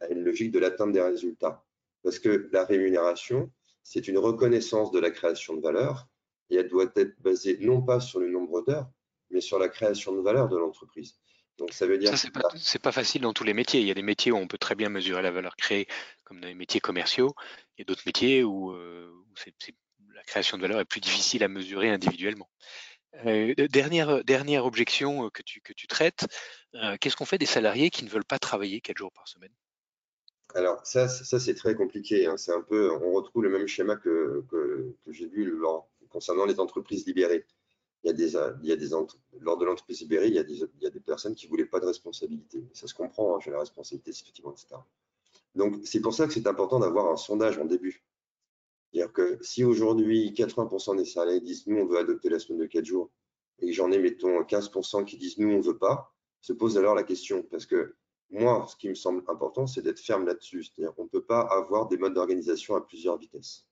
à une logique de l'atteinte des résultats. Parce que la rémunération, c'est une reconnaissance de la création de valeur et elle doit être basée non pas sur le nombre d'heures, mais sur la création de valeur de l'entreprise. Donc ça veut dire ça, c'est pas, facile dans tous les métiers. Il y a des métiers où on peut très bien mesurer la valeur créée, comme dans les métiers commerciaux. Il y a d'autres métiers où, euh, la création de valeur est plus difficile à mesurer individuellement. dernière, dernière objection que tu, que tu traites, qu'est-ce qu'on fait des salariés qui ne veulent pas travailler quatre jours par semaine? Alors ça, ça c'est très compliqué. Hein. C'est un peu, on retrouve le même schéma que, que, j'ai vu concernant les entreprises libérées. Il y a des, il y a des lors de l'entreprise libérée, il y, a des, il y a des personnes qui voulaient pas de responsabilité. Ça se comprend, hein, j'ai la responsabilité, effectivement, etc. Donc c'est pour ça que c'est important d'avoir un sondage en début. C'est-à-dire que si aujourd'hui 80% des salariés disent nous on veut adopter la semaine de 4 jours et j'en ai mettons 15% qui disent nous on veut pas, se pose alors la question parce que moi, ce qui me semble important, c'est d'être ferme là-dessus. C'est-à-dire qu'on ne peut pas avoir des modes d'organisation à plusieurs vitesses.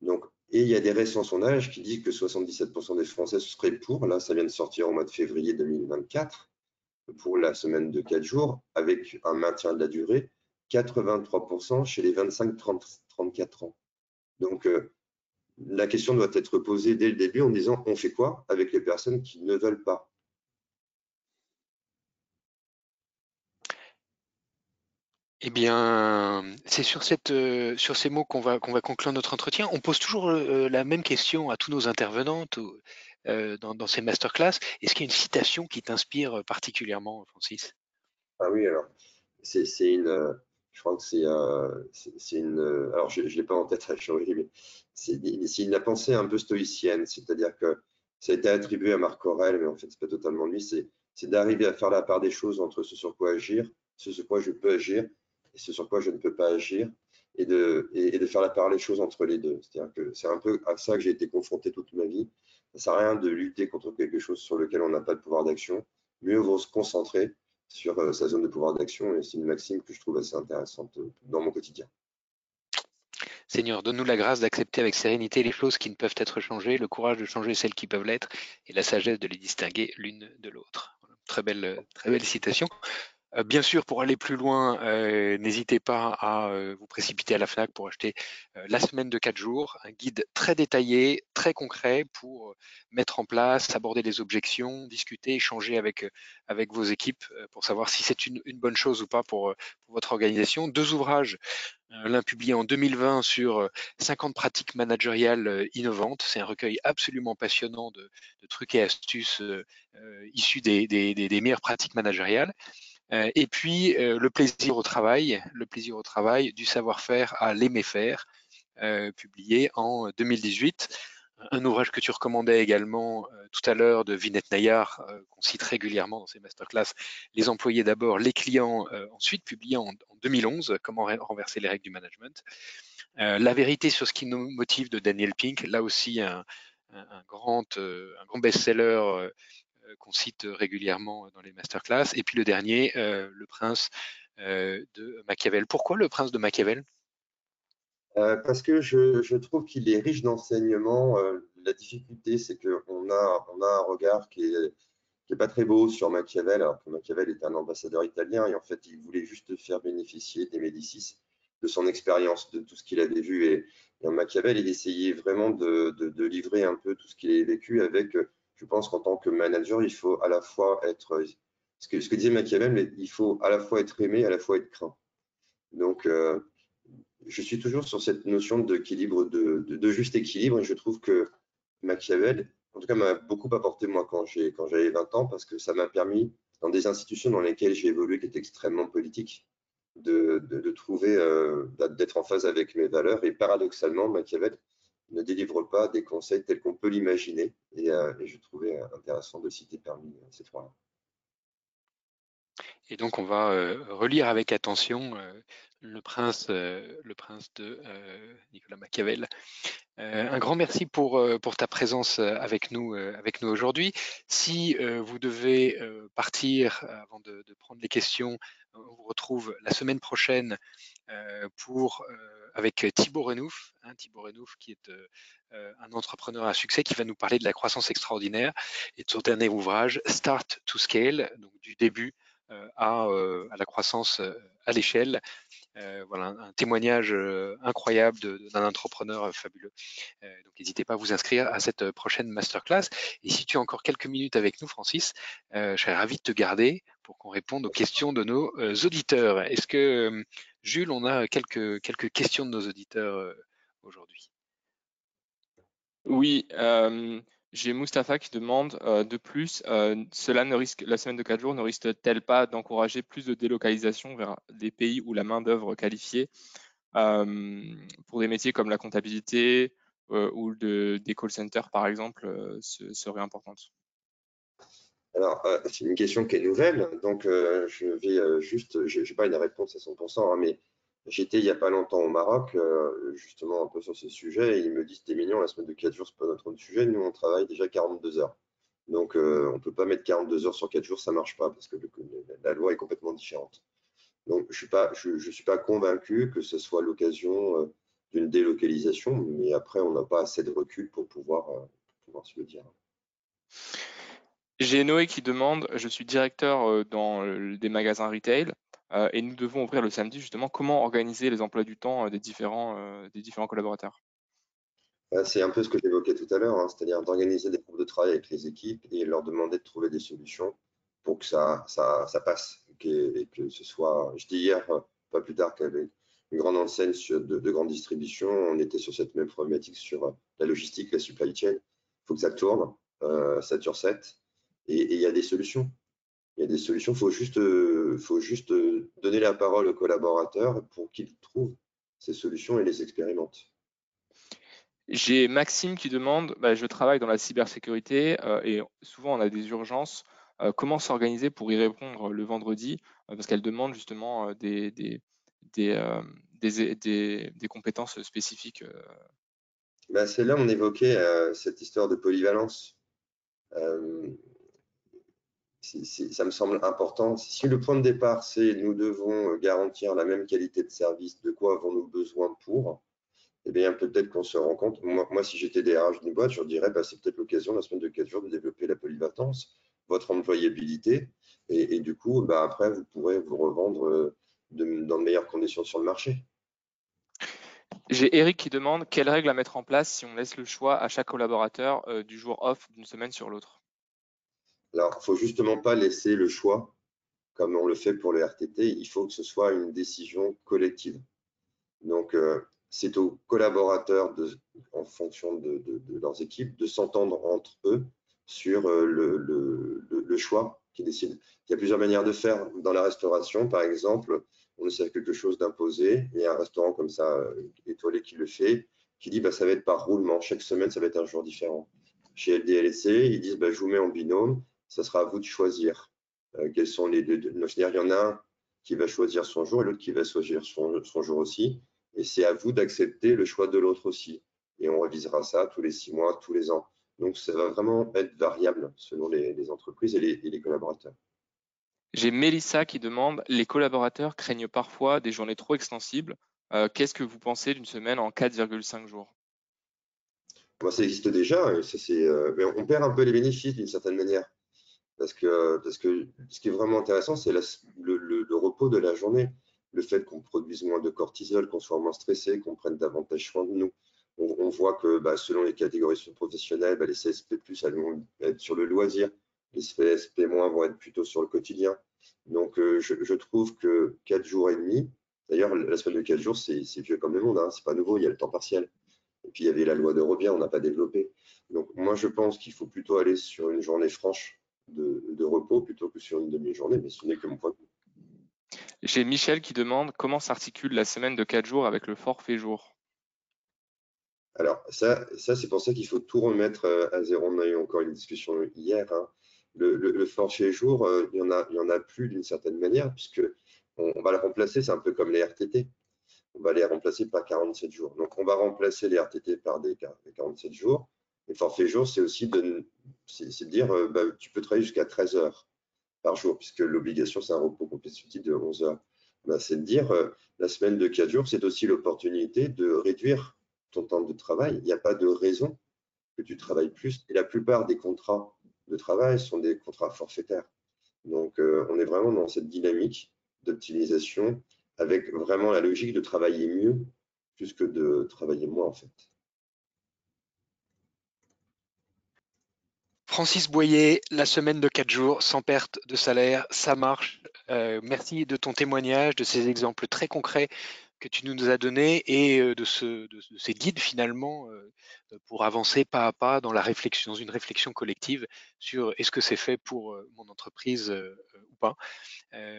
Donc, et il y a des récents sondages qui disent que 77% des Français seraient pour. Là, ça vient de sortir au mois de février 2024 pour la semaine de 4 jours avec un maintien de la durée. 83% chez les 25-34 ans. Donc, euh, la question doit être posée dès le début en disant on fait quoi avec les personnes qui ne veulent pas? Eh bien, c'est sur, euh, ces mots qu'on va, conclure notre entretien. On pose toujours euh, la même question à tous nos intervenantes euh, dans, ces masterclass. Est-ce qu'il y a une citation qui t'inspire particulièrement, Francis? Ah oui, alors, c'est une. Je crois que c'est une. Alors, je ne l'ai pas en tête à mais c'est une la pensée un peu stoïcienne, c'est-à-dire que ça a été attribué à Marc Aurèle, mais en fait, ce n'est pas totalement lui. C'est d'arriver à faire la part des choses entre ce sur quoi agir, ce sur quoi je peux agir et ce sur quoi je ne peux pas agir, et de, faire la part des choses entre les deux. C'est-à-dire que c'est un peu à ça que j'ai été confronté toute ma vie. Ça ne sert à rien de lutter contre quelque chose sur lequel on n'a pas de pouvoir d'action. Mieux vaut se concentrer sur euh, sa zone de pouvoir d'action, et c'est une maxime que je trouve assez intéressante euh, dans mon quotidien. Seigneur, donne-nous la grâce d'accepter avec sérénité les choses qui ne peuvent être changées, le courage de changer celles qui peuvent l'être, et la sagesse de les distinguer l'une de l'autre. Très belle, très belle citation. Euh, bien sûr, pour aller plus loin, euh, n'hésitez pas à euh, vous précipiter à la FNAC pour acheter la semaine de 4 jours, un guide très détaillé, très concret pour mettre en place, aborder les objections, discuter, échanger avec, avec vos équipes pour savoir si c'est une, bonne chose ou pas pour, votre organisation. Deux ouvrages, l'un publié en 2020 sur 50 pratiques managériales innovantes. C'est un recueil absolument passionnant de, trucs et astuces issus des, des meilleures pratiques managériales. Euh, et puis euh, le plaisir au travail, le plaisir au travail du savoir-faire à l'aimer faire, euh, publié en 2018 un ouvrage que tu recommandais également tout à l'heure de Vinette Nayar, qu'on cite régulièrement dans ses masterclass, Les employés d'abord, les clients ensuite, publié en, 2011, Comment renverser les règles du management. La vérité sur ce qui nous motive de Daniel Pink, là aussi un, un grand, un grand best-seller euh, qu'on cite régulièrement dans les masterclass. Et puis le dernier, euh, le prince euh, de Machiavel. Pourquoi le prince de Machiavel? Parce que je, trouve qu'il est riche d'enseignements. la difficulté, c'est qu'on a, on a un regard qui est, qui est pas très beau sur Machiavel, alors que Machiavel est un ambassadeur italien et en fait, il voulait juste faire bénéficier des Médicis de son expérience, de tout ce qu'il avait vu. Et, Machiavel, il essayait vraiment de, de, livrer un peu tout ce qu'il avait vécu avec je pense qu'en tant que manager, il faut à la fois être, ce que, disait Machiavel, il faut à la fois être aimé, à la fois être craint. Donc, euh, je suis toujours sur cette notion d'équilibre, de, juste équilibre, et je trouve que Machiavel, en tout cas, m'a beaucoup apporté moi quand j'avais 20 ans, parce que ça m'a permis, dans des institutions dans lesquelles j'ai évolué, qui étaient extrêmement politiques, de, de trouver, euh, d'être en phase avec mes valeurs. Et paradoxalement, Machiavel ne délivre pas des conseils tels qu'on peut l'imaginer. Et, euh, je trouvais intéressant de citer parmi euh, ces trois-là. Et donc, on va euh, relire avec attention le, prince, le prince de Nicolas Machiavel. un grand merci pour, ta présence avec nous, avec nous aujourd'hui. Si vous devez partir avant de, prendre les questions, on vous retrouve la semaine prochaine pour avec Thibaut Renouf, hein, Thibaut Renouf qui est euh, euh, un entrepreneur à succès qui va nous parler de la croissance extraordinaire et de son dernier ouvrage Start to Scale, donc du début euh, à, à, la croissance à l'échelle. voilà un, témoignage incroyable d'un entrepreneur fabuleux. donc n'hésitez pas à vous inscrire à cette prochaine masterclass. Et si tu as encore quelques minutes avec nous, Francis, je serais ravi de te garder pour qu'on réponde aux questions de nos auditeurs. Est-ce que Jules, on a quelques, quelques questions de nos auditeurs euh, aujourd'hui? Oui, euh, J'ai Mustapha qui demande de plus, cela ne risque, la semaine de 4 jours ne risque-t-elle pas d'encourager plus de délocalisation vers des pays où la main-d'œuvre qualifiée pour des métiers comme la comptabilité ou des call centers par exemple serait importante alors, c'est une question qui est nouvelle, donc je vais juste, je n'ai pas une réponse à 100%, hein, mais J'étais il n'y a pas longtemps au Maroc, euh, justement un peu sur ce sujet, et ils me disent, t'es mignon, la semaine de 4 jours, c'est pas notre sujet, nous on travaille déjà 42 heures. Donc euh, on ne peut pas mettre 42 heures sur 4 jours, ça ne marche pas, parce que la loi est complètement différente. Donc je ne suis, suis, pas convaincu que ce soit l'occasion euh, d'une délocalisation, mais après on n'a pas assez de recul pour pouvoir, pouvoir se le dire. J'ai Noé qui demande, je suis directeur dans des magasins retail. Euh, et nous devons ouvrir le samedi justement comment organiser les emplois du temps euh, des différents, euh, des différents collaborateurs. C'est un peu ce que j'évoquais tout à l'heure, hein, c'est-à-dire d'organiser des groupes de travail avec les équipes et leur demander de trouver des solutions pour que ça, ça, passe et que, ce soit, je dis hier, pas plus tard qu'avec une grande enseigne de, de, grande distribution, on était sur cette même problématique sur la logistique, la supply chain. Il faut que ça tourne, euh, 7 sur 7, et il y a des solutions il y a des solutions. Il faut juste, euh, faut juste euh, donner la parole aux collaborateurs pour qu'ils trouvent ces solutions et les expérimentent. J'ai Maxime qui demande, bah, je travaille dans la cybersécurité euh, et souvent on a des urgences. comment s'organiser pour y répondre le vendredi? Parce qu'elle demande justement des, des, des, des, compétences spécifiques. Bah, c'est là on évoquait cette histoire de polyvalence ça me semble important. Si le point de départ, c'est nous devons garantir la même qualité de service, de quoi avons-nous besoin pour Eh bien, peut-être qu'on se rend compte. Moi, si j'étais DRH d'une boîte, je dirais bah, c'est peut-être l'occasion, la semaine de 4 jours, de développer la polyvalence, votre employabilité. Et, du coup, bah, après, vous pourrez vous revendre euh, dans de meilleures conditions sur le marché. J'ai Eric qui demande quelles règles à mettre en place si on laisse le choix à chaque collaborateur euh, du jour off d'une semaine sur l'autre? Alors, il faut justement pas laisser le choix, comme on le fait pour le RTT, il faut que ce soit une décision collective. Donc, euh, c'est aux collaborateurs, en fonction de, leurs équipes, de s'entendre entre eux sur euh, le, choix qui décide. Il y a plusieurs manières de faire. Dans la restauration, par exemple, on essaie quelque chose d'imposé. Il y a un restaurant comme ça, euh, étoilé, qui le fait, qui dit bah, ça va être par roulement. Chaque semaine, ça va être un jour différent. Chez LDLC, ils disent bah, je vous mets en binôme ce sera à vous de choisir euh, quels sont les deux. Il y en a un qui va choisir son jour et l'autre qui va choisir son, jour aussi. Et c'est à vous d'accepter le choix de l'autre aussi. Et on révisera ça tous les six mois, tous les ans. Donc, ça va vraiment être variable selon les, entreprises et les, collaborateurs. J'ai Mélissa qui demande Les collaborateurs craignent parfois des journées trop extensibles. Euh, qu'est-ce que vous pensez d'une semaine en 4,5 jours? Moi, Ça existe déjà. Euh, mais on perd un peu les bénéfices d'une certaine manière. Parce que, parce que ce qui est vraiment intéressant, c'est le, repos de la journée. Le fait qu'on produise moins de cortisol, qu'on soit moins stressé, qu'on prenne davantage soin de nous. On, voit que bah, selon les catégories professionnelles, bah, les CSP+, vont être sur le loisir, les CSP- vont être plutôt sur le quotidien. Donc, euh, je, trouve que 4 jours et demi, d'ailleurs, la semaine de 4 jours, c'est vieux comme le monde, hein, c'est pas nouveau, il y a le temps partiel. Et puis, il y avait la loi de Robien, on n'a pas développé. Donc, moi, je pense qu'il faut plutôt aller sur une journée franche de, repos plutôt que sur une demi-journée, mais ce n'est que mon point de vue. J'ai Michel qui demande comment s'articule la semaine de 4 jours avec le forfait jour. Alors, ça, ça c'est pour ça qu'il faut tout remettre euh, à zéro. On a eu encore une discussion hier. Hein. Le, forfait jour, euh, il n'y en, a, il y en a plus d'une certaine manière, puisque on, va le remplacer, c'est un peu comme les RTT. On va les remplacer par 47 jours. Donc, on va remplacer les RTT par des 47 jours. Et forfait jour, c'est aussi de, dire euh, bah, tu peux travailler jusqu'à 13 heures par jour, puisque l'obligation, c'est un repos complet de 11 heures. Bah, c'est de dire euh, la semaine de 4 jours, c'est aussi l'opportunité de réduire ton temps de travail. Il n'y a pas de raison que tu travailles plus. Et la plupart des contrats de travail sont des contrats forfaitaires. Donc, euh, on est vraiment dans cette dynamique d'optimisation avec vraiment la logique de travailler mieux plus que de travailler moins, en fait. Francis Boyer, la semaine de 4 jours sans perte de salaire, ça marche. Euh, merci de ton témoignage, de ces exemples très concrets que tu nous as donné et de, ce, de, ces guides finalement pour avancer pas à pas dans la réflexion, dans une réflexion collective sur est-ce que c'est fait pour mon entreprise ou pas.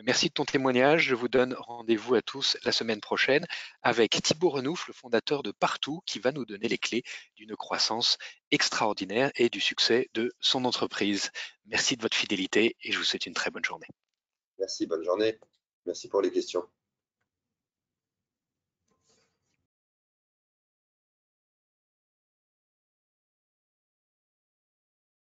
merci de ton témoignage. Je vous donne rendez-vous à tous la semaine prochaine avec Thibaut Renouf, le fondateur de Partout, qui va nous donner les clés d'une croissance extraordinaire et du succès de son entreprise. Merci de votre fidélité et je vous souhaite une très bonne journée. Merci, bonne journée. Merci pour les questions.